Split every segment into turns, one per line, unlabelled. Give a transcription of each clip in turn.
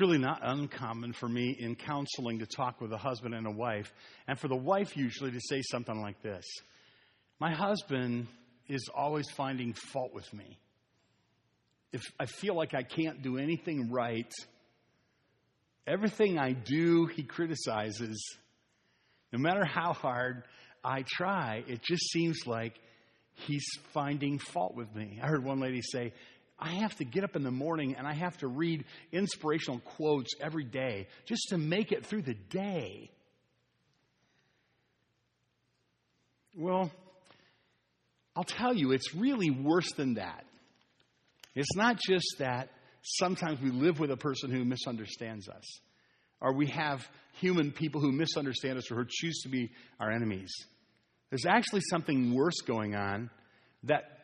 It's really not uncommon for me in counseling to talk with a husband and a wife, and for the wife usually to say something like this My husband is always finding fault with me. If I feel like I can't do anything right, everything I do, he criticizes. No matter how hard I try, it just seems like he's finding fault with me. I heard one lady say, I have to get up in the morning and I have to read inspirational quotes every day just to make it through the day. Well, I'll tell you, it's really worse than that. It's not just that sometimes we live with a person who misunderstands us, or we have human people who misunderstand us or who choose to be our enemies. There's actually something worse going on that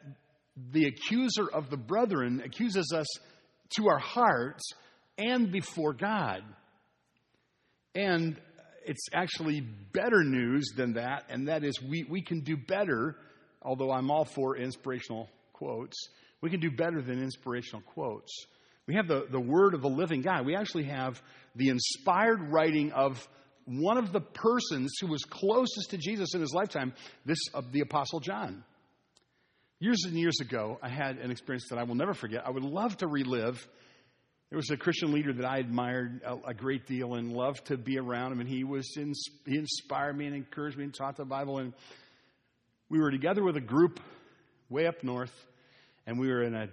the accuser of the brethren accuses us to our hearts and before God. And it's actually better news than that, and that is we, we can do better, although I'm all for inspirational quotes, we can do better than inspirational quotes. We have the, the word of the living God. We actually have the inspired writing of one of the persons who was closest to Jesus in his lifetime, this of the Apostle John. Years and years ago, I had an experience that I will never forget. I would love to relive. There was a Christian leader that I admired a, a great deal and loved to be around him, and he was in, he inspired me and encouraged me and taught the Bible. And we were together with a group way up north, and we were in a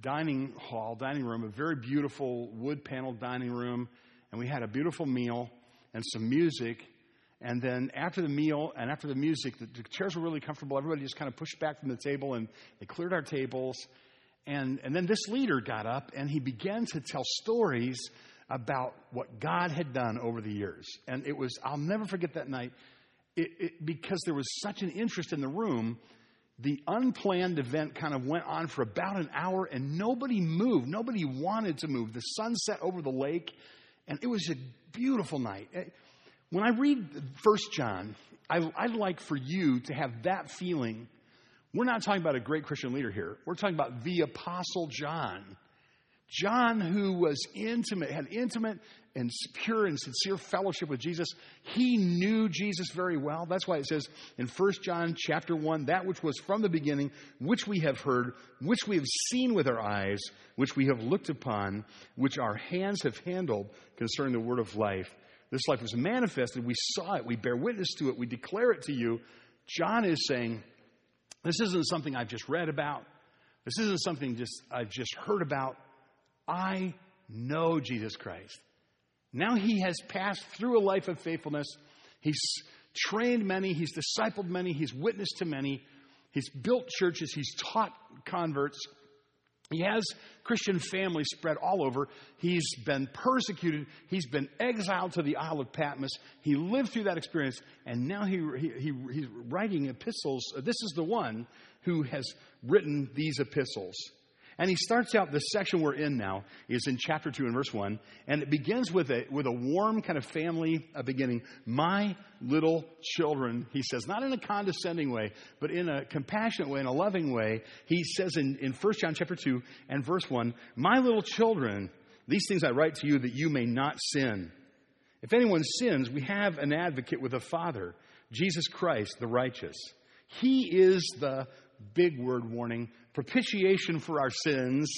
dining hall, dining room, a very beautiful wood paneled dining room, and we had a beautiful meal and some music. And then after the meal and after the music, the, the chairs were really comfortable. Everybody just kind of pushed back from the table and they cleared our tables. And, and then this leader got up and he began to tell stories about what God had done over the years. And it was, I'll never forget that night it, it, because there was such an interest in the room. The unplanned event kind of went on for about an hour and nobody moved. Nobody wanted to move. The sun set over the lake and it was a beautiful night. When I read First John, I, would like for you to have that feeling. We're not talking about a great Christian leader here. We're talking about the Apostle John. John, who was intimate, had intimate and pure and sincere fellowship with Jesus, he knew Jesus very well. That's why it says in 1 John chapter 1, that which was from the beginning, which we have heard, which we have seen with our eyes, which we have looked upon, which our hands have handled concerning the word of life. This life was manifested. We saw it. We bear witness to it. We declare it to you. John is saying, this isn't something I've just read about. This isn't something just I've just heard about. I know Jesus Christ. Now he has passed through a life of faithfulness. He's trained many, he's discipled many, he's witnessed to many, he's built churches, he's taught converts. He has Christian families spread all over. He's been persecuted. He's been exiled to the Isle of Patmos. He lived through that experience, and now he, he, he, he's writing epistles. This is the one who has written these epistles. And he starts out, the section we're in now is in chapter 2 and verse 1, and it begins with a, with a warm kind of family beginning. My little children, he says, not in a condescending way, but in a compassionate way, in a loving way. He says in, in 1 John chapter 2 and verse 1, My little children, these things I write to you that you may not sin. If anyone sins, we have an advocate with the Father, Jesus Christ, the righteous. He is the big word warning propitiation for our sins,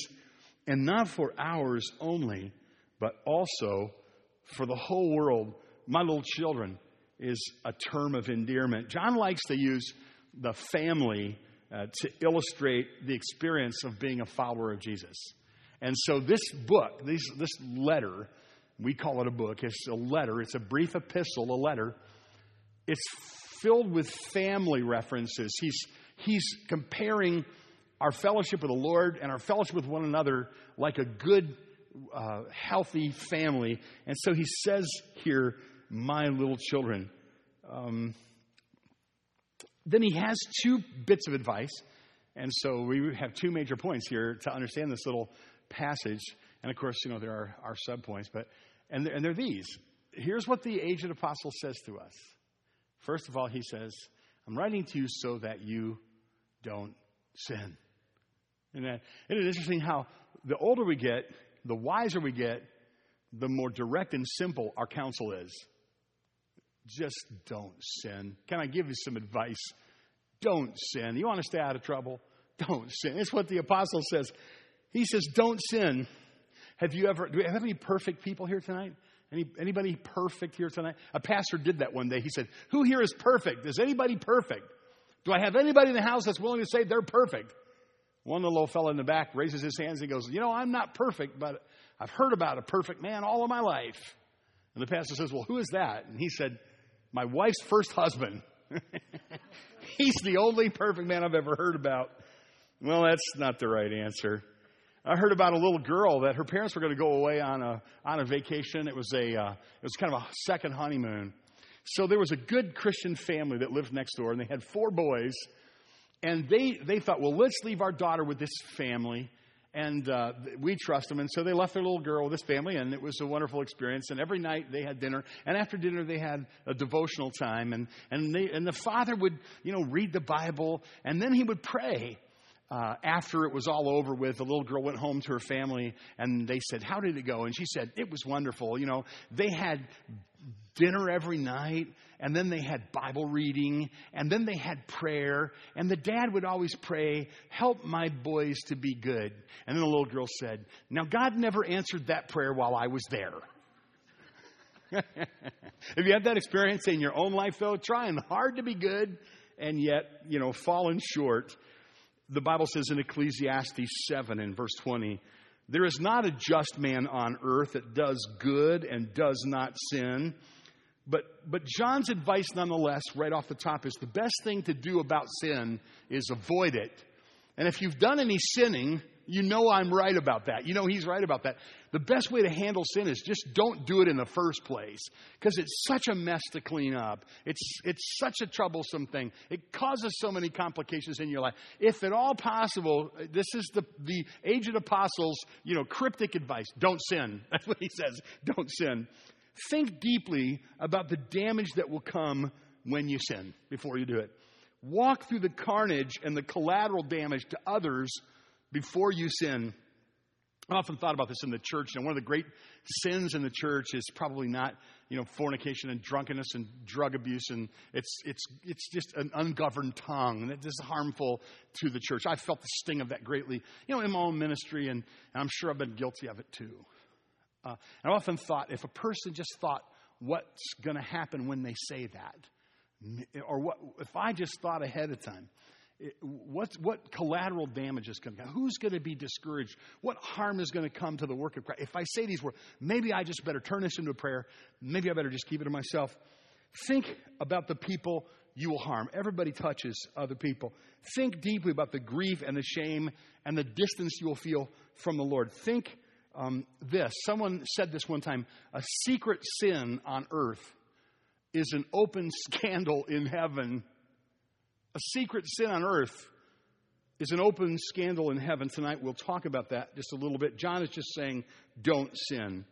and not for ours only, but also for the whole world. My little children is a term of endearment. John likes to use the family uh, to illustrate the experience of being a follower of Jesus. And so this book, this, this letter, we call it a book, it's a letter, it's a brief epistle, a letter. It's filled with family references. He's, he's comparing our fellowship with the Lord and our fellowship with one another like a good, uh, healthy family. And so he says here, my little children. Um, then he has two bits of advice. And so we have two major points here to understand this little passage. And of course, you know, there are our subpoints, but, and and they're these. Here's what the aged apostle says to us. First of all, he says, I'm writing to you so that you don't sin. And it is interesting how the older we get, the wiser we get, the more direct and simple our counsel is. Just don't sin. Can I give you some advice? Don't sin. You want to stay out of trouble? Don't sin. It's what the apostle says. He says, Don't sin. Have you ever, do we have any perfect people here tonight? Any, anybody perfect here tonight? A pastor did that one day. He said, Who here is perfect? Is anybody perfect? Do I have anybody in the house that's willing to say they're perfect? One little fellow in the back raises his hands and goes, You know, I'm not perfect, but I've heard about a perfect man all of my life. And the pastor says, Well, who is that? And he said, My wife's first husband. He's the only perfect man I've ever heard about. Well, that's not the right answer. I heard about a little girl that her parents were going to go away on a on a vacation. It was a uh, it was kind of a second honeymoon. So there was a good Christian family that lived next door, and they had four boys. And they they thought, well, let's leave our daughter with this family, and uh, we trust them. And so they left their little girl with this family, and it was a wonderful experience. And every night they had dinner, and after dinner they had a devotional time, and and they and the father would you know read the Bible, and then he would pray uh, after it was all over with, the little girl went home to her family and they said, How did it go? And she said, It was wonderful. You know, they had dinner every night and then they had Bible reading and then they had prayer. And the dad would always pray, Help my boys to be good. And then the little girl said, Now, God never answered that prayer while I was there. Have you had that experience in your own life, though? Trying hard to be good and yet, you know, falling short the Bible says in Ecclesiastes 7 in verse 20, there is not a just man on earth that does good and does not sin. But, but John's advice, nonetheless, right off the top, is the best thing to do about sin is avoid it. And if you've done any sinning, you know I'm right about that. You know he's right about that. The best way to handle sin is just don't do it in the first place because it's such a mess to clean up. It's, it's such a troublesome thing. It causes so many complications in your life. If at all possible, this is the, the aged apostles, you know, cryptic advice. Don't sin. That's what he says. Don't sin. Think deeply about the damage that will come when you sin before you do it. Walk through the carnage and the collateral damage to others before you sin. I often thought about this in the church, and one of the great sins in the church is probably not, you know, fornication and drunkenness and drug abuse, and it's it's it's just an ungoverned tongue, and it is harmful to the church. I felt the sting of that greatly, you know, in my own ministry, and, and I'm sure I've been guilty of it too. Uh, I often thought if a person just thought what's going to happen when they say that, or what if I just thought ahead of time, what, what collateral damage is going to come? Who's going to be discouraged? What harm is going to come to the work of Christ? If I say these words, maybe I just better turn this into a prayer. Maybe I better just keep it to myself. Think about the people you will harm. Everybody touches other people. Think deeply about the grief and the shame and the distance you will feel from the Lord. Think um, this. Someone said this one time a secret sin on earth is an open scandal in heaven a secret sin on earth is an open scandal in heaven. Tonight we'll talk about that just a little bit. John is just saying, don't sin.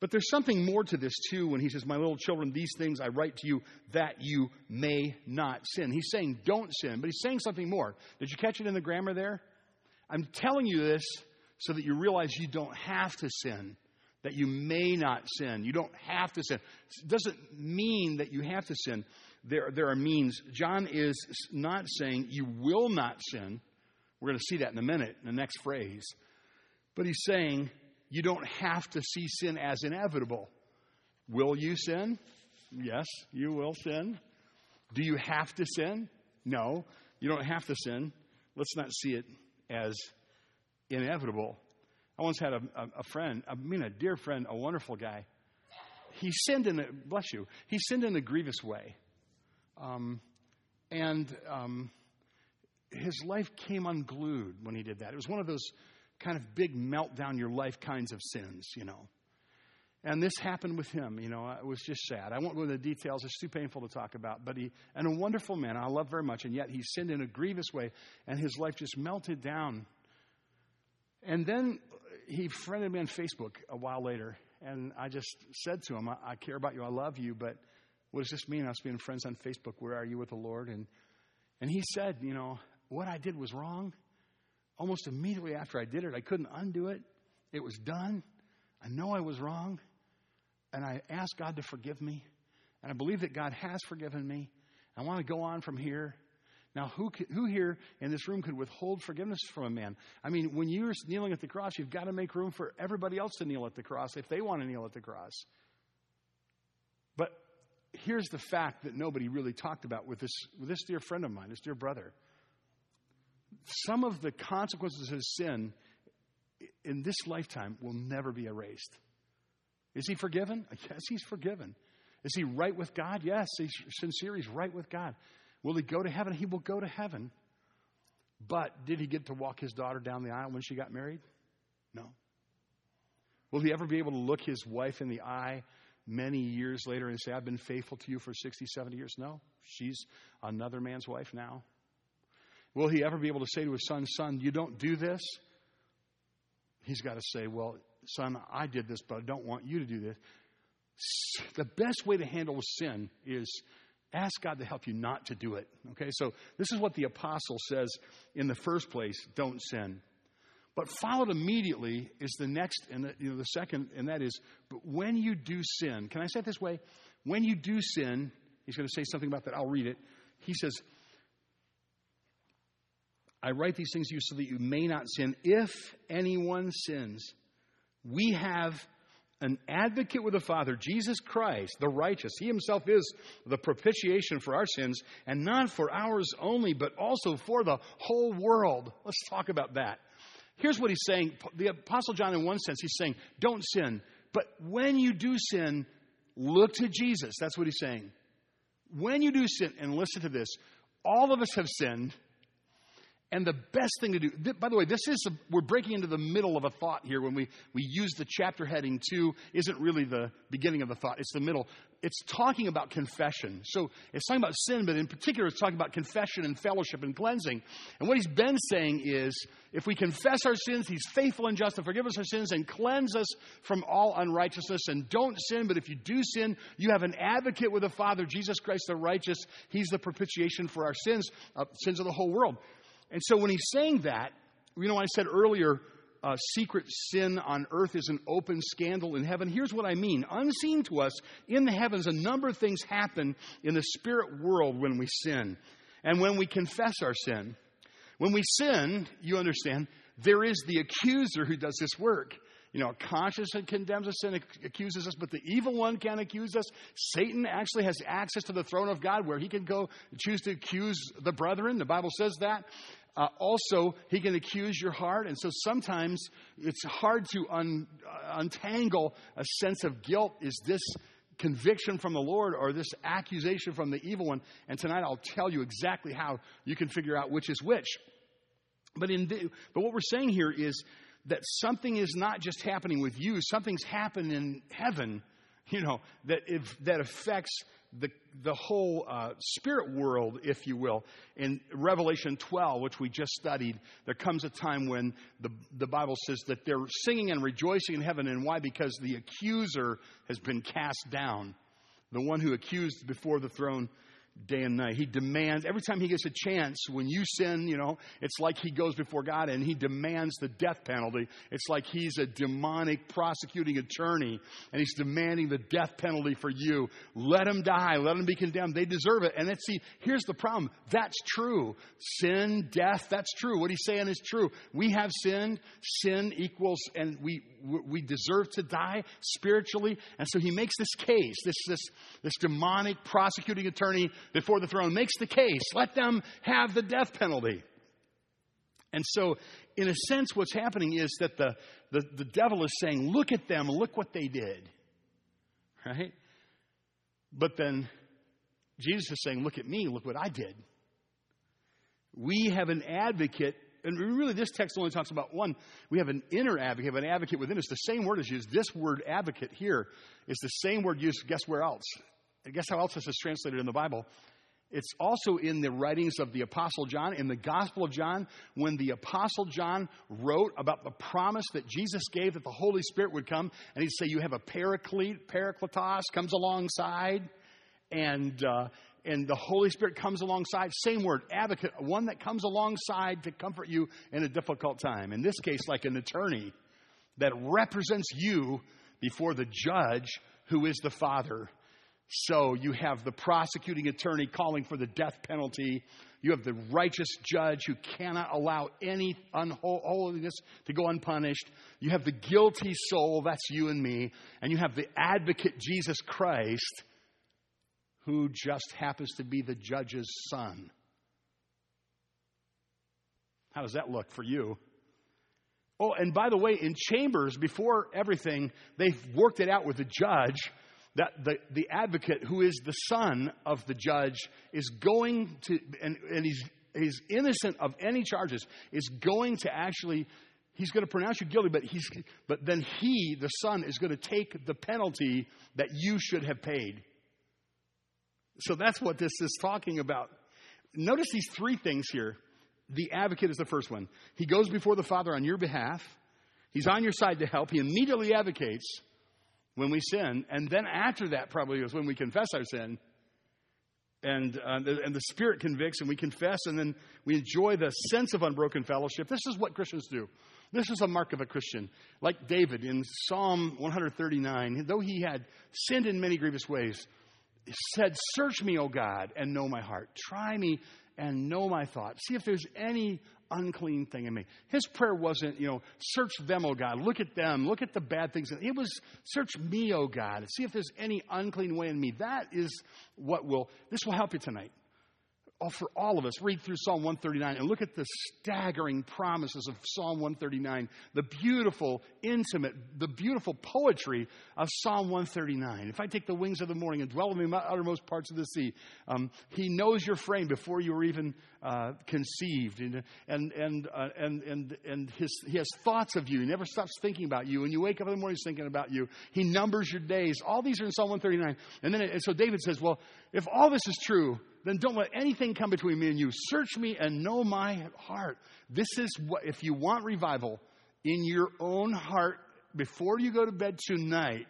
But there's something more to this too when he says, My little children, these things I write to you that you may not sin. He's saying, Don't sin, but he's saying something more. Did you catch it in the grammar there? I'm telling you this so that you realize you don't have to sin, that you may not sin. You don't have to sin. It doesn't mean that you have to sin there, there are means. John is not saying you will not sin. We're going to see that in a minute, in the next phrase. But he's saying you don't have to see sin as inevitable. Will you sin? Yes, you will sin. Do you have to sin? No, you don't have to sin. Let's not see it as inevitable. I once had a, a, a friend, I mean, a dear friend, a wonderful guy. He sinned in a, bless you, he sinned in a grievous way. Um, and um, his life came unglued when he did that. It was one of those kind of big meltdown your life kinds of sins, you know. And this happened with him, you know. It was just sad. I won't go into the details; it's too painful to talk about. But he, and a wonderful man, I love very much, and yet he sinned in a grievous way, and his life just melted down. And then he friended me on Facebook a while later, and I just said to him, I, I care about you, I love you, but what does this mean? Us being friends on Facebook. Where are you with the Lord? And and he said, you know, what I did was wrong. Almost immediately after I did it, I couldn't undo it. It was done. I know I was wrong, and I asked God to forgive me, and I believe that God has forgiven me. I want to go on from here. Now, who, who here in this room could withhold forgiveness from a man? I mean, when you're kneeling at the cross, you've got to make room for everybody else to kneel at the cross if they want to kneel at the cross. But here's the fact that nobody really talked about with this, with this dear friend of mine, this dear brother. Some of the consequences of his sin in this lifetime will never be erased. Is he forgiven? Yes, he's forgiven. Is he right with God? Yes, he's sincere. He's right with God. Will he go to heaven? He will go to heaven. But did he get to walk his daughter down the aisle when she got married? No. Will he ever be able to look his wife in the eye many years later and say, I've been faithful to you for 60, 70 years? No. She's another man's wife now. Will he ever be able to say to his son, Son, you don't do this? He's got to say, Well, son, I did this, but I don't want you to do this. The best way to handle sin is Ask God to help you not to do it. Okay, so this is what the apostle says in the first place don't sin. But followed immediately is the next, and the, you know, the second, and that is, but when you do sin, can I say it this way? When you do sin, he's going to say something about that. I'll read it. He says, I write these things to you so that you may not sin. If anyone sins, we have an advocate with the Father, Jesus Christ, the righteous. He himself is the propitiation for our sins, and not for ours only, but also for the whole world. Let's talk about that. Here's what he's saying. The Apostle John, in one sense, he's saying, don't sin. But when you do sin, look to Jesus. That's what he's saying. When you do sin, and listen to this, all of us have sinned and the best thing to do, th- by the way, this is, a, we're breaking into the middle of a thought here when we, we use the chapter heading two, isn't really the beginning of the thought, it's the middle. It's talking about confession. So it's talking about sin, but in particular, it's talking about confession and fellowship and cleansing. And what he's been saying is if we confess our sins, he's faithful and just to forgive us our sins and cleanse us from all unrighteousness. And don't sin, but if you do sin, you have an advocate with the Father, Jesus Christ the righteous. He's the propitiation for our sins, uh, sins of the whole world. And so when he's saying that, you know, I said earlier, uh, secret sin on earth is an open scandal in heaven. Here's what I mean. Unseen to us in the heavens, a number of things happen in the spirit world when we sin and when we confess our sin. When we sin, you understand, there is the accuser who does this work. You know, conscience condemns us and accuses us, but the evil one can accuse us. Satan actually has access to the throne of God where he can go choose to accuse the brethren. The Bible says that. Uh, also, he can accuse your heart. And so sometimes it's hard to un, uh, untangle a sense of guilt. Is this conviction from the Lord or this accusation from the evil one? And tonight I'll tell you exactly how you can figure out which is which. But, in the, but what we're saying here is that something is not just happening with you, something's happened in heaven, you know, that, if, that affects the, the whole uh, spirit world, if you will. In Revelation 12, which we just studied, there comes a time when the, the Bible says that they're singing and rejoicing in heaven. And why? Because the accuser has been cast down. The one who accused before the throne day and night. He demands, every time he gets a chance, when you sin, you know, it's like he goes before God and he demands the death penalty. It's like he's a demonic prosecuting attorney and he's demanding the death penalty for you. Let him die. Let him be condemned. They deserve it. And let's see, here's the problem. That's true. Sin, death, that's true. What he's saying is true. We have sinned. Sin equals, and we, we deserve to die spiritually. And so he makes this case, this, this, this demonic prosecuting attorney before the throne makes the case. Let them have the death penalty. And so, in a sense, what's happening is that the, the, the devil is saying, Look at them, look what they did. Right? But then Jesus is saying, Look at me, look what I did. We have an advocate and really this text only talks about one. We have an inner advocate, an advocate within us. The same word is used. This word advocate here is the same word used, guess where else? Guess how else this is translated in the Bible? It's also in the writings of the Apostle John. In the Gospel of John, when the Apostle John wrote about the promise that Jesus gave that the Holy Spirit would come, and he'd say, You have a paraclete, parakletos, comes alongside, and, uh, and the Holy Spirit comes alongside. Same word, advocate, one that comes alongside to comfort you in a difficult time. In this case, like an attorney that represents you before the judge who is the Father. So you have the prosecuting attorney calling for the death penalty. You have the righteous judge who cannot allow any unholiness to go unpunished. You have the guilty soul, that's you and me. And you have the advocate, Jesus Christ, who just happens to be the judge's son. How does that look for you? Oh, and by the way, in chambers, before everything, they've worked it out with the judge that the, the advocate, who is the son of the judge, is going to, and, and he's, he's innocent of any charges, is going to actually, he's going to pronounce you guilty, but, he's, but then he, the son, is going to take the penalty that you should have paid. So that's what this is talking about. Notice these three things here. The advocate is the first one. He goes before the Father on your behalf. He's on your side to help. He immediately advocates when we sin. And then after that, probably is when we confess our sin. And, uh, and the Spirit convicts, and we confess, and then we enjoy the sense of unbroken fellowship. This is what Christians do. This is a mark of a Christian. Like David in Psalm 139, though he had sinned in many grievous ways, said, Search me, O God, and know my heart. Try me and know my thoughts. See if there's any unclean thing in me. His prayer wasn't, you know, search them, oh God. Look at them. Look at the bad things. It was, search me, oh God, and see if there's any unclean way in me. That is what will, this will help you tonight for all of us, read through Psalm 139 and look at the staggering promises of Psalm 139, the beautiful, intimate, the beautiful poetry of Psalm 139. If I take the wings of the morning and dwell in the uttermost parts of the sea, um, He knows your frame before you were even uh, conceived, and and and, uh, and and and his, He has thoughts of you. He never stops thinking about you. When you wake up in the morning, He's thinking about you. He numbers your days. All these are in Psalm 139. And then, and so David says, "Well, if all this is true." Then don't let anything come between me and you. Search me and know my heart. This is what, if you want revival in your own heart before you go to bed tonight,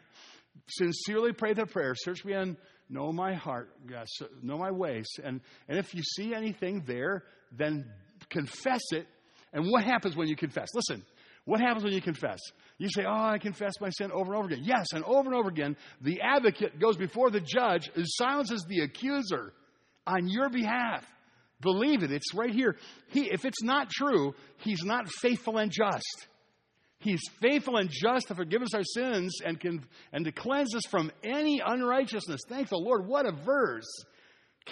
sincerely pray the prayer. Search me and know my heart, yes, know my ways. And, and if you see anything there, then confess it. And what happens when you confess? Listen, what happens when you confess? You say, Oh, I confess my sin over and over again. Yes, and over and over again, the advocate goes before the judge and silences the accuser on your behalf. Believe it. It's right here. He, if it's not true, he's not faithful and just. He's faithful and just to forgive us our sins and, can, and to cleanse us from any unrighteousness. Thank the Lord. What a verse.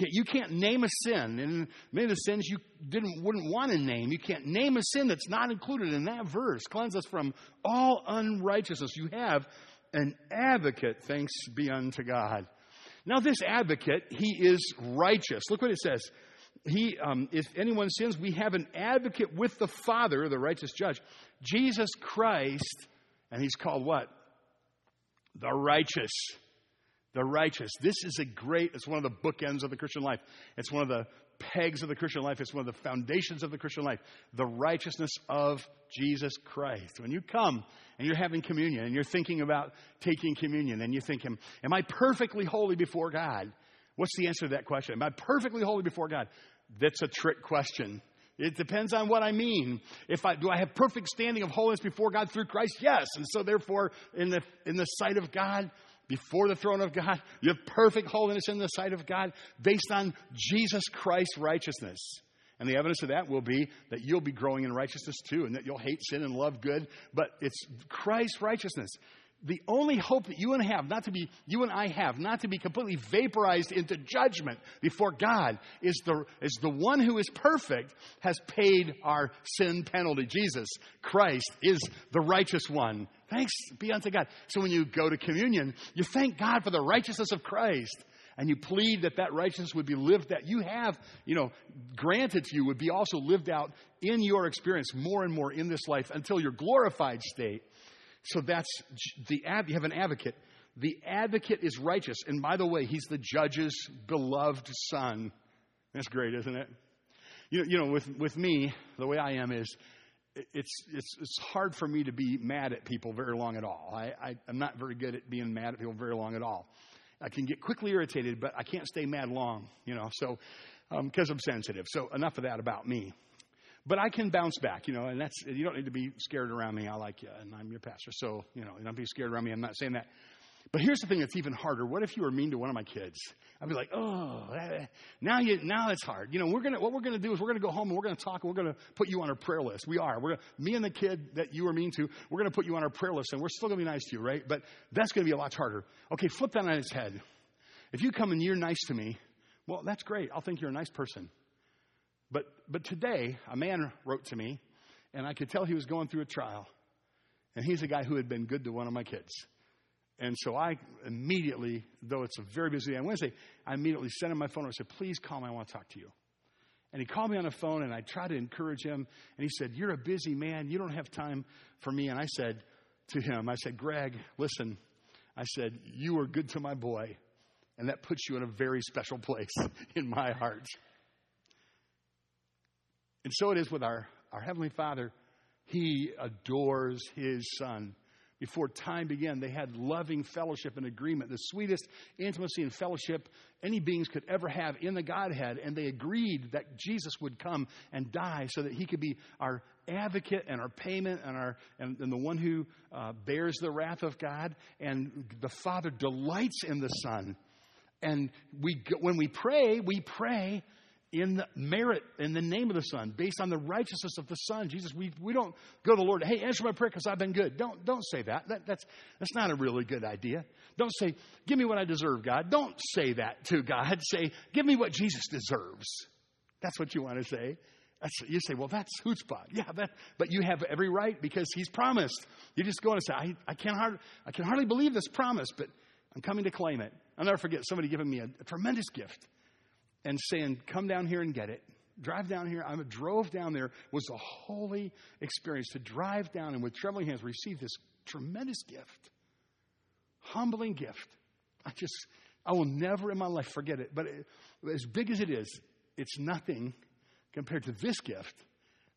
You can't name a sin, and many of the sins you didn't wouldn't want to name. You can't name a sin that's not included in that verse. Cleanse us from all unrighteousness. You have an advocate, thanks be unto God. Now, this advocate, he is righteous. Look what it says. He, um, if anyone sins, we have an advocate with the Father, the righteous judge, Jesus Christ, and he's called what? The righteous. The righteous. This is a great, it's one of the bookends of the Christian life. It's one of the pegs of the Christian life. It's one of the foundations of the Christian life. The righteousness of Jesus Christ. When you come and you're having communion and you're thinking about taking communion and you think, Am I perfectly holy before God? What's the answer to that question? Am I perfectly holy before God? That's a trick question. It depends on what I mean. If I do I have perfect standing of holiness before God through Christ? Yes. And so therefore in the in the sight of God, before the throne of God, you have perfect holiness in the sight of God based on Jesus Christ's righteousness. And the evidence of that will be that you'll be growing in righteousness too, and that you'll hate sin and love good. But it's Christ's righteousness. The only hope that you and have, not to be you and I have, not to be completely vaporized into judgment before God, is the is the one who is perfect has paid our sin penalty. Jesus Christ is the righteous one. Thanks be unto God. So when you go to communion, you thank God for the righteousness of Christ and you plead that that righteousness would be lived that you have, you know, granted to you would be also lived out in your experience more and more in this life until your glorified state. So that's the you have an advocate. The advocate is righteous, and by the way, he's the judge's beloved son. That's great, isn't it? You know, you know with with me, the way I am is it's, it's, it's hard for me to be mad at people very long at all. I, I, am not very good at being mad at people very long at all. I can get quickly irritated, but I can't stay mad long, you know, so because um, I'm sensitive. So enough of that about me. But I can bounce back, you know, and that's, you don't need to be scared around me. I like you, and I'm your pastor. So, you know, don't be scared around me. I'm not saying that. But here's the thing that's even harder. What if you were mean to one of my kids? I'd be like, oh, eh, eh. now you, now it's hard. You know, we're gonna, what we're gonna do is we're gonna go home and we're gonna talk and we're gonna put you on our prayer list. We are. We're gonna, me and the kid that you were mean to, we're gonna put you on our prayer list and we're still gonna be nice to you, right? But that's gonna be a lot harder. Okay, flip that on its head. If you come and you're nice to me, well, that's great. I'll think you're a nice person. But, but today, a man wrote to me, and I could tell he was going through a trial. And he's a guy who had been good to one of my kids. And so I immediately, though it's a very busy day on Wednesday, I immediately sent him my phone and said, Please call me, I want to talk to you. And he called me on the phone and I tried to encourage him. And he said, You're a busy man. You don't have time for me. And I said to him, I said, Greg, listen, I said, You are good to my boy. And that puts you in a very special place in my heart. And so it is with our, our Heavenly Father. He adores His Son. Before time began, they had loving fellowship and agreement, the sweetest intimacy and fellowship any beings could ever have in the Godhead. And they agreed that Jesus would come and die so that He could be our advocate and our payment and, our, and, and the one who uh, bears the wrath of God. And the Father delights in the Son. And we, when we pray, we pray in the merit, in the name of the Son, based on the righteousness of the Son. Jesus, we, we don't go to the Lord, hey, answer my prayer because I've been good. Don't, don't say that. that. That's, that's not a really good idea. Don't say, give me what I deserve, God. Don't say that to God. Say, give me what Jesus deserves. That's what you want to say. That's, you say, well, that's chutzpah. Yeah, that, but you have every right because he's promised. You just go and say, I, I, can't hard, I can hardly believe this promise, but I'm coming to claim it. I'll never forget somebody giving me a, a tremendous gift and saying, Come down here and get it. Drive down here. I drove down there. was a holy experience to drive down and with trembling hands receive this tremendous gift, humbling gift. I just, I will never in my life forget it. But it, as big as it is, it's nothing compared to this gift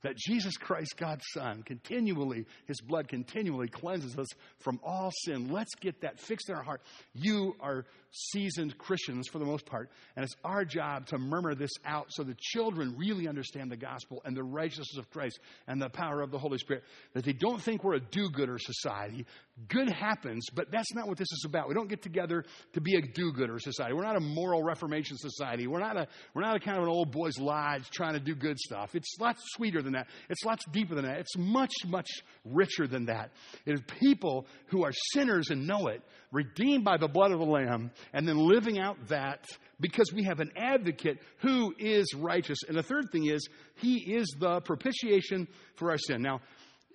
that Jesus Christ, God's Son, continually, His blood continually cleanses us from all sin. Let's get that fixed in our heart. You are seasoned Christians for the most part, and it's our job to murmur this out so the children really understand the gospel and the righteousness of Christ and the power of the Holy Spirit, that they don't think we're a do gooder society. Good happens, but that's not what this is about. We don't get together to be a do gooder society. We're not a moral reformation society. We're not, a, we're not a kind of an old boys' lodge trying to do good stuff. It's lots sweeter than that. It's lots deeper than that. It's much, much richer than that. It is people who are sinners and know it, redeemed by the blood of the Lamb, and then living out that because we have an advocate who is righteous. And the third thing is, he is the propitiation for our sin. Now,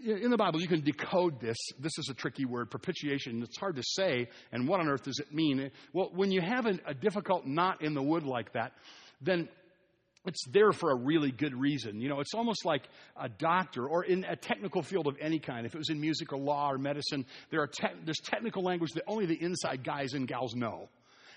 in the Bible, you can decode this. This is a tricky word, propitiation. It's hard to say. And what on earth does it mean? Well, when you have a, difficult knot in the wood like that, then it's there for a really good reason. You know, it's almost like a doctor or in a technical field of any kind. If it was in music or law or medicine, there are te- there's technical language that only the inside guys and gals know.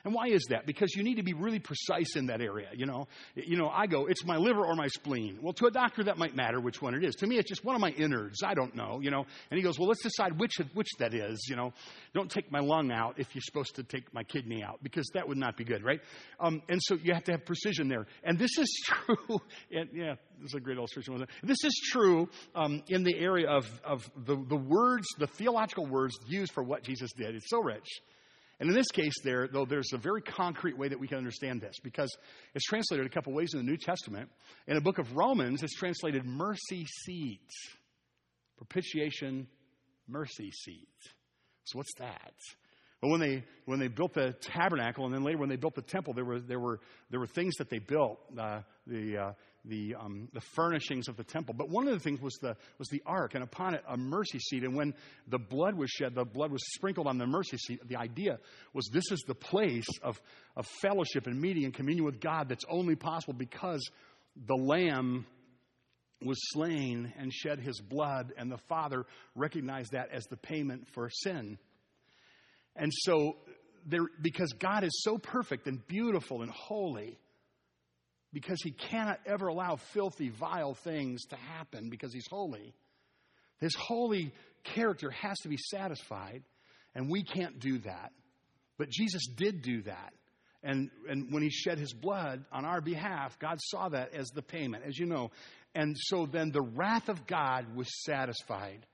And why is that? Because you need to be really precise in that area, you know. You know, I go, it's my liver or my spleen. Well, to a doctor, that might matter which one it is. To me, it's just one of my innards. I don't know, you know. And he goes, well, let's decide which, which that is, you know. Don't take my lung out if you're supposed to take my kidney out, because that would not be good, right? Um, and so you have to have precision there. And this is true, and yeah, this is a great illustration. This is true um, in the area of, of the, the words, the theological words used for what Jesus did. It's so rich. And in this case, there, though, there's a very concrete way that we can understand this because it's translated a couple ways in the New Testament. In the book of Romans, it's translated mercy seat. Propitiation, mercy seat. So, what's that? Well, when they, when they built the tabernacle and then later when they built the temple, there were, there were, there were things that they built. Uh, the, uh, the, um, the furnishings of the temple. But one of the things was the, was the ark, and upon it, a mercy seat. And when the blood was shed, the blood was sprinkled on the mercy seat. The idea was this is the place of, of fellowship and meeting and communion with God that's only possible because the Lamb was slain and shed his blood, and the Father recognized that as the payment for sin. And so, there, because God is so perfect and beautiful and holy, because he cannot ever allow filthy, vile things to happen because he's holy. His holy character has to be satisfied, and we can't do that. But Jesus did do that. And, and when he shed his blood on our behalf, God saw that as the payment, as you know. And so then the wrath of God was satisfied.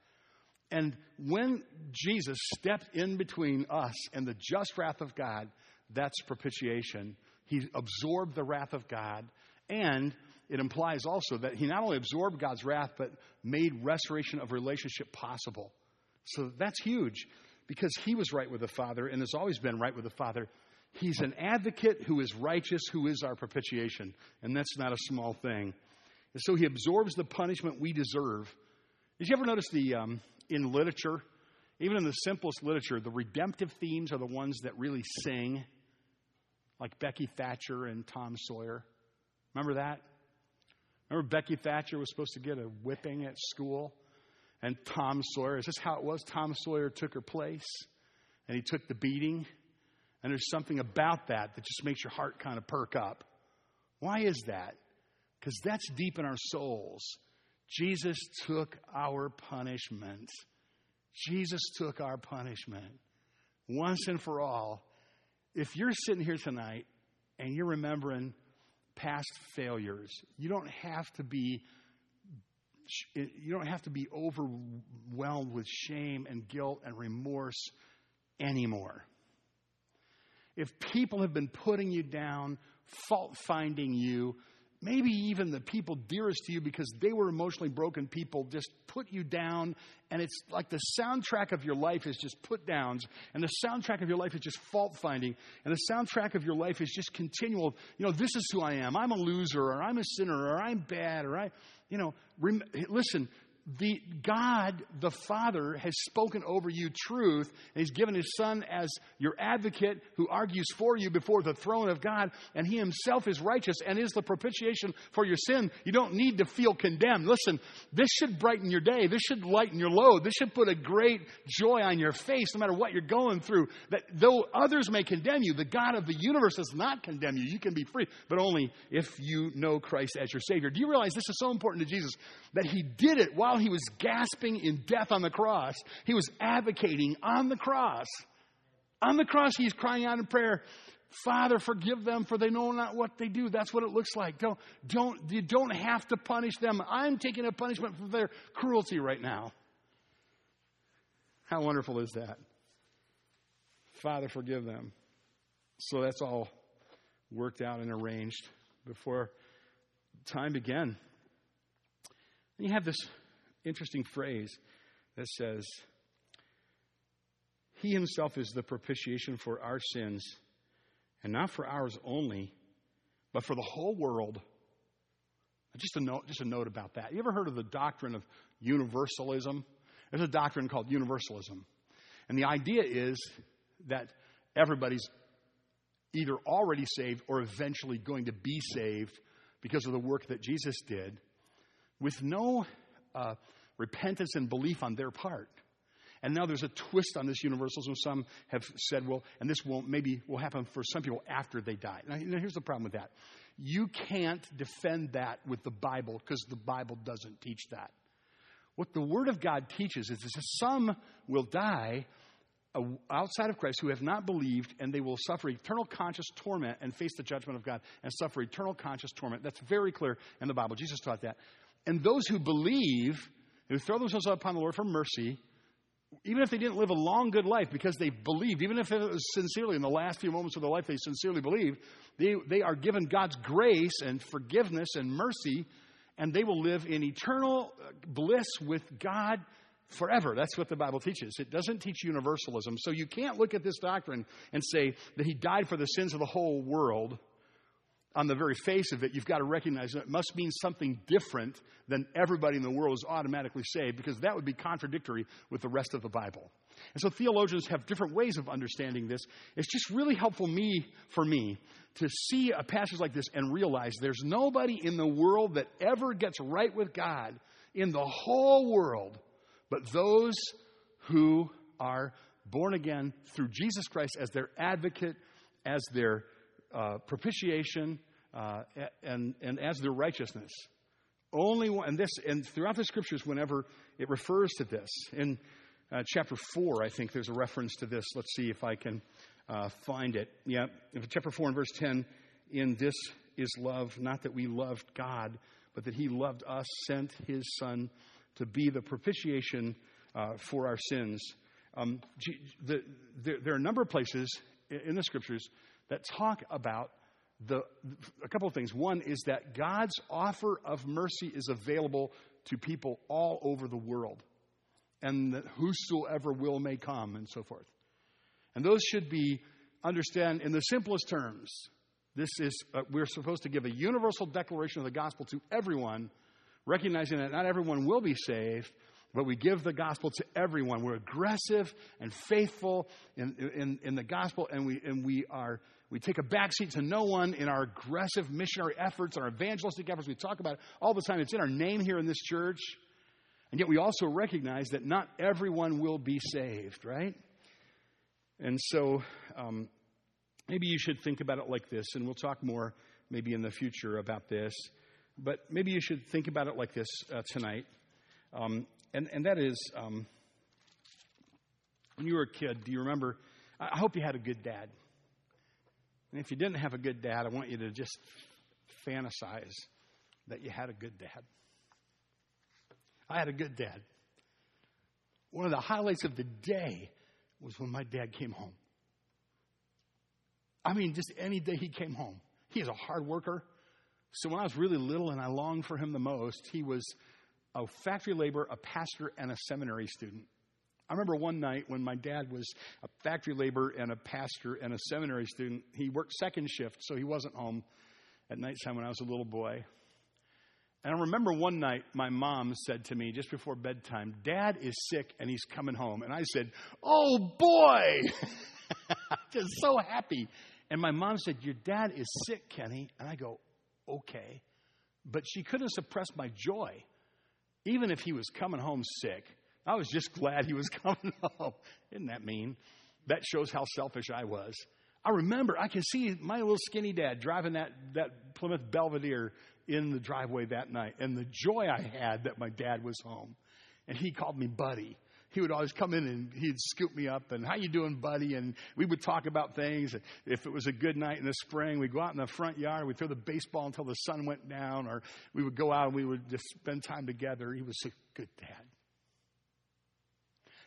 And when Jesus stepped in between us and the just wrath of God, that's propitiation. He absorbed the wrath of God. And it implies also that he not only absorbed God's wrath, but made restoration of relationship possible. So that's huge because he was right with the Father and has always been right with the Father. He's an advocate who is righteous, who is our propitiation. And that's not a small thing. And so he absorbs the punishment we deserve. Did you ever notice the, um, in literature, even in the simplest literature, the redemptive themes are the ones that really sing, like Becky Thatcher and Tom Sawyer. Remember that? Remember Becky Thatcher was supposed to get a whipping at school? And Tom Sawyer, is this how it was? Tom Sawyer took her place and he took the beating. And there's something about that that just makes your heart kind of perk up. Why is that? Because that's deep in our souls. Jesus took our punishment. Jesus took our punishment once and for all. If you're sitting here tonight and you're remembering past failures, you don't have to be you don't have to be overwhelmed with shame and guilt and remorse anymore. If people have been putting you down, fault finding you, maybe even the people dearest to you because they were emotionally broken people just put you down and it's like the soundtrack of your life is just put downs and the soundtrack of your life is just fault finding and the soundtrack of your life is just continual you know this is who i am. I'm a loser or i'm a sinner or i'm bad or i you know rem- listen the God, the Father, has spoken over you truth, and He's given His Son as your advocate who argues for you before the throne of God, and He Himself is righteous and is the propitiation for your sin. You don't need to feel condemned. Listen, this should brighten your day. This should lighten your load. This should put a great joy on your face no matter what you're going through. That though others may condemn you, the God of the universe does not condemn you. You can be free, but only if you know Christ as your Savior. Do you realize this is so important to Jesus that He did it while while he was gasping in death on the cross, he was advocating on the cross. On the cross, he's crying out in prayer, Father, forgive them, for they know not what they do. That's what it looks like. Don't, don't, you don't have to punish them. I'm taking a punishment for their cruelty right now. How wonderful is that? Father, forgive them. So that's all worked out and arranged before time began. You have this interesting phrase that says, He himself is the propitiation for our sins, and not for ours only, but for the whole world. Just a note, just a note about that. You ever heard of the doctrine of universalism? There's a doctrine called universalism. And the idea is that everybody's either already saved or eventually going to be saved because of the work that Jesus did with no uh, repentance and belief on their part. And now there's a twist on this universalism. Some have said, well, and this won't, maybe will happen for some people after they die. Now, here's the problem with that. You can't defend that with the Bible because the Bible doesn't teach that. What the Word of God teaches is that some will die uh, outside of Christ who have not believed, and they will suffer eternal conscious torment and face the judgment of God and suffer eternal conscious torment. That's very clear in the Bible. Jesus taught that. And those who believe, who throw themselves upon the Lord for mercy, even if they didn't live a long, good life because they believed, even if it was sincerely in the last few moments of their life they sincerely believed, they, they are given God's grace and forgiveness and mercy, and they will live in eternal uh, bliss with God forever. That's what the Bible teaches. It doesn't teach universalism. So you can't look at this doctrine and say that He died for the sins of the whole world on the very face of it, you've got to recognize that it must mean something different than everybody in the world is automatically saved, because that would be contradictory with the rest of the Bible. And so theologians have different ways of understanding this. It's just really helpful me for me to see a passage like this and realize there's nobody in the world that ever gets right with God in the whole world but those who are born again through Jesus Christ as their advocate, as their uh, propitiation uh, and, and as their righteousness. Only one, and this, and throughout the scriptures, whenever it refers to this, in uh, chapter 4, I think there's a reference to this. Let's see if I can uh, find it. Yeah, chapter 4 and verse 10 in this is love, not that we loved God, but that He loved us, sent His Son to be the propitiation uh, for our sins. Um, the, the, there are a number of places in the scriptures that talk about the, a couple of things. One is that God's offer of mercy is available to people all over the world, and that whosoever will may come, and so forth. And those should be understand in the simplest terms. This is uh, we're supposed to give a universal declaration of the gospel to everyone, recognizing that not everyone will be saved, but we give the gospel to everyone. We're aggressive and faithful in, in, in the gospel, and we, and we are we take a backseat to no one in our aggressive missionary efforts, our evangelistic efforts. We talk about it all the time. It's in our name here in this church. And yet we also recognize that not everyone will be saved, right? And so um, maybe you should think about it like this, and we'll talk more maybe in the future about this. But maybe you should think about it like this uh, tonight. Um, and, and that is, um, when you were a kid, do you remember? I hope you had a good dad. And if you didn't have a good dad, I want you to just fantasize that you had a good dad. I had a good dad. One of the highlights of the day was when my dad came home. I mean, just any day he came home. He is a hard worker. So when I was really little and I longed for him the most, he was a factory laborer, a pastor, and a seminary student. I remember one night when my dad was a factory laborer and a pastor and a seminary student. He worked second shift, so he wasn't home at nighttime when I was a little boy. And I remember one night my mom said to me just before bedtime, Dad is sick and he's coming home. And I said, Oh boy! just so happy. And my mom said, Your dad is sick, Kenny. And I go, Okay. But she couldn't suppress my joy, even if he was coming home sick. I was just glad he was coming home. Isn't that mean? That shows how selfish I was. I remember, I can see my little skinny dad driving that, that Plymouth Belvedere in the driveway that night and the joy I had that my dad was home. And he called me buddy. He would always come in and he'd scoop me up and how you doing, buddy? And we would talk about things. If it was a good night in the spring, we'd go out in the front yard. We'd throw the baseball until the sun went down, or we would go out and we would just spend time together. He was a good dad.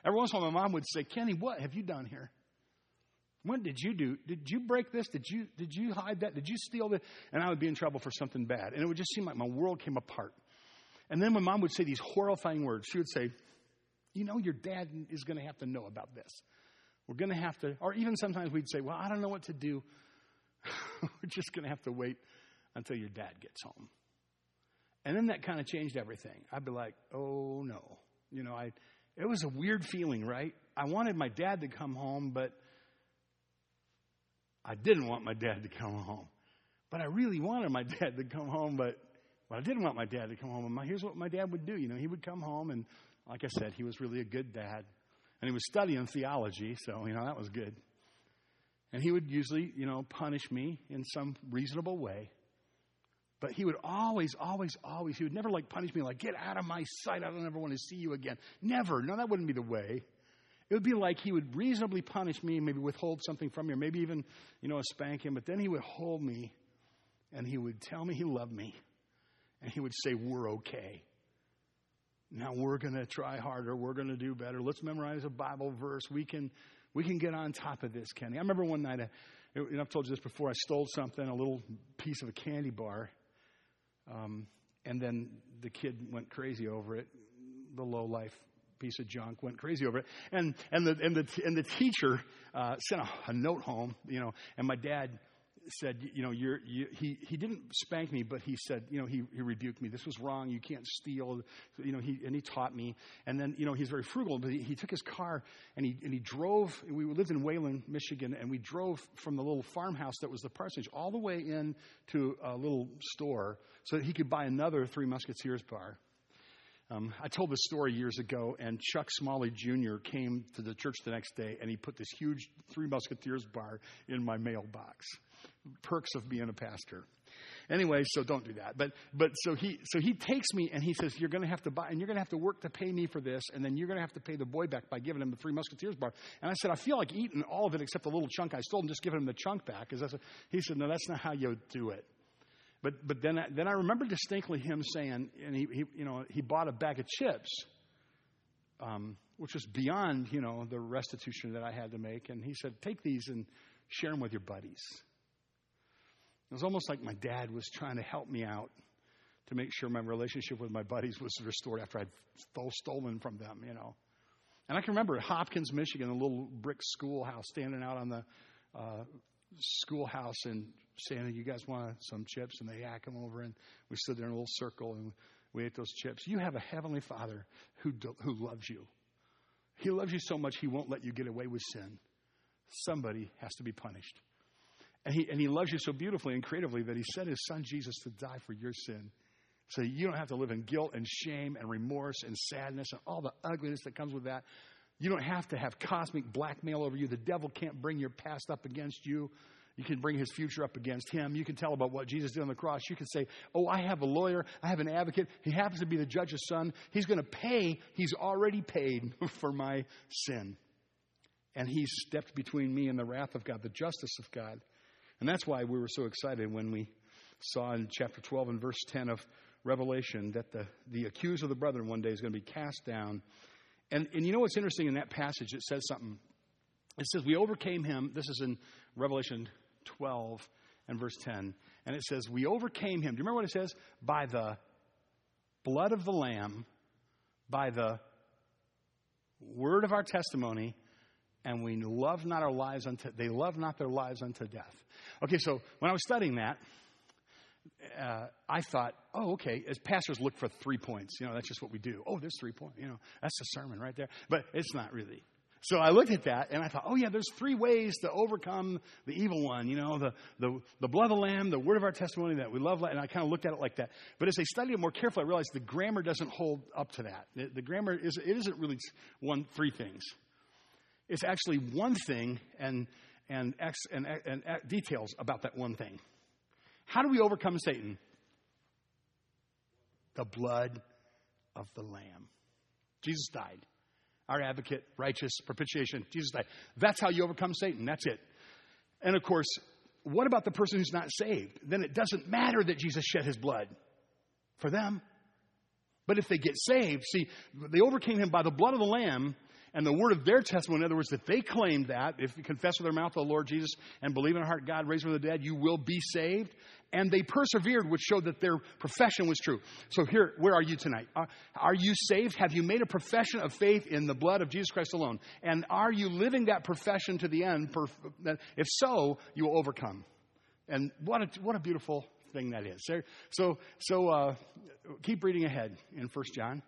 Every once in a while, my mom would say, Kenny, what have you done here? When did you do? Did you break this? Did you, did you hide that? Did you steal this? And I would be in trouble for something bad. And it would just seem like my world came apart. And then my mom would say these horrifying words. She would say, You know, your dad is going to have to know about this. We're going to have to, or even sometimes we'd say, Well, I don't know what to do. We're just going to have to wait until your dad gets home. And then that kind of changed everything. I'd be like, Oh, no. You know, I, it was a weird feeling, right? I wanted my dad to come home, but I didn't want my dad to come home. But I really wanted my dad to come home, but well, I didn't want my dad to come home. And my, here's what my dad would do. You know, he would come home, and like I said, he was really a good dad. And he was studying theology, so, you know, that was good. And he would usually, you know, punish me in some reasonable way. But he would always, always, always, he would never like punish me like, get out of my sight. I don't ever want to see you again. Never. No, that wouldn't be the way. It would be like he would reasonably punish me, maybe withhold something from me, or maybe even, you know, a spank him. But then he would hold me and he would tell me he loved me. And he would say, We're okay. Now we're going to try harder. We're going to do better. Let's memorize a Bible verse. We can, we can get on top of this, Kenny. I remember one night, I, and I've told you this before, I stole something, a little piece of a candy bar um, and then the kid went crazy over it. The low life piece of junk went crazy over it. And, and, the, and, the, and the teacher uh, sent a, a note home, you know, and my dad said, you know, you're, you, he, he didn't spank me, but he said, you know, he, he rebuked me. This was wrong. You can't steal. You know, he, and he taught me. And then, you know, he's very frugal, but he, he took his car and he, and he drove. We lived in Wayland, Michigan, and we drove from the little farmhouse that was the parsonage all the way in to a little store so that he could buy another Three Musketeers bar. Um, I told this story years ago, and Chuck Smalley Jr. came to the church the next day, and he put this huge Three Musketeers bar in my mailbox perks of being a pastor. Anyway, so don't do that. But but so he so he takes me and he says, You're gonna have to buy and you're gonna have to work to pay me for this, and then you're gonna have to pay the boy back by giving him the three musketeers bar. And I said, I feel like eating all of it except the little chunk I stole and just giving him the chunk back. Because he said, No, that's not how you do it. But but then I, then I remember distinctly him saying, and he, he you know he bought a bag of chips, um, which was beyond you know the restitution that I had to make, and he said, Take these and share them with your buddies. It was almost like my dad was trying to help me out to make sure my relationship with my buddies was restored after I'd stolen from them, you know. And I can remember at Hopkins, Michigan, a little brick schoolhouse, standing out on the uh, schoolhouse and saying, You guys want some chips? And they hack them over, and we stood there in a little circle and we ate those chips. You have a heavenly Father who, who loves you. He loves you so much, He won't let you get away with sin. Somebody has to be punished. And he, and he loves you so beautifully and creatively that he sent his son Jesus to die for your sin. So you don't have to live in guilt and shame and remorse and sadness and all the ugliness that comes with that. You don't have to have cosmic blackmail over you. The devil can't bring your past up against you. You can bring his future up against him. You can tell about what Jesus did on the cross. You can say, Oh, I have a lawyer. I have an advocate. He happens to be the judge's son. He's going to pay. He's already paid for my sin. And he stepped between me and the wrath of God, the justice of God. And that's why we were so excited when we saw in chapter 12 and verse 10 of Revelation that the, the accuser of the brethren one day is going to be cast down. And, and you know what's interesting in that passage? It says something. It says, We overcame him. This is in Revelation 12 and verse 10. And it says, We overcame him. Do you remember what it says? By the blood of the Lamb, by the word of our testimony, and we love not our lives unto they love not their lives unto death. Okay, so when I was studying that, uh, I thought, oh, okay, as pastors look for three points. You know, that's just what we do. Oh, there's three points. You know, that's the sermon right there. But it's not really. So I looked at that and I thought, oh yeah, there's three ways to overcome the evil one. You know, the, the, the blood of the lamb, the word of our testimony that we love. And I kind of looked at it like that. But as I studied it more carefully, I realized the grammar doesn't hold up to that. The, the grammar is, it isn't really one, three things. It's actually one thing and, and, ex, and, and, and details about that one thing. How do we overcome Satan? The blood of the Lamb. Jesus died. Our advocate, righteous, propitiation. Jesus died. That's how you overcome Satan. That's it. And of course, what about the person who's not saved? Then it doesn't matter that Jesus shed his blood for them. But if they get saved, see, they overcame him by the blood of the Lamb and the word of their testimony, in other words, if they claimed that, if you confess with their mouth the Lord Jesus and believe in their heart God raised from the dead, you will be saved. And they persevered, which showed that their profession was true. So here, where are you tonight? Are, are you saved? Have you made a profession of faith in the blood of Jesus Christ alone? And are you living that profession to the end? If so, you will overcome. And what a, what a beautiful thing that is. So, so uh, keep reading ahead in First John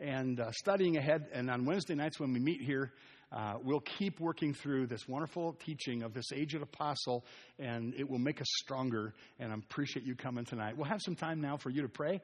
and uh, studying ahead. And on Wednesday nights when we meet here, uh, we'll keep working through this wonderful teaching of this aged apostle, and it will make us stronger. And I appreciate you coming tonight. We'll have some time now for you to pray.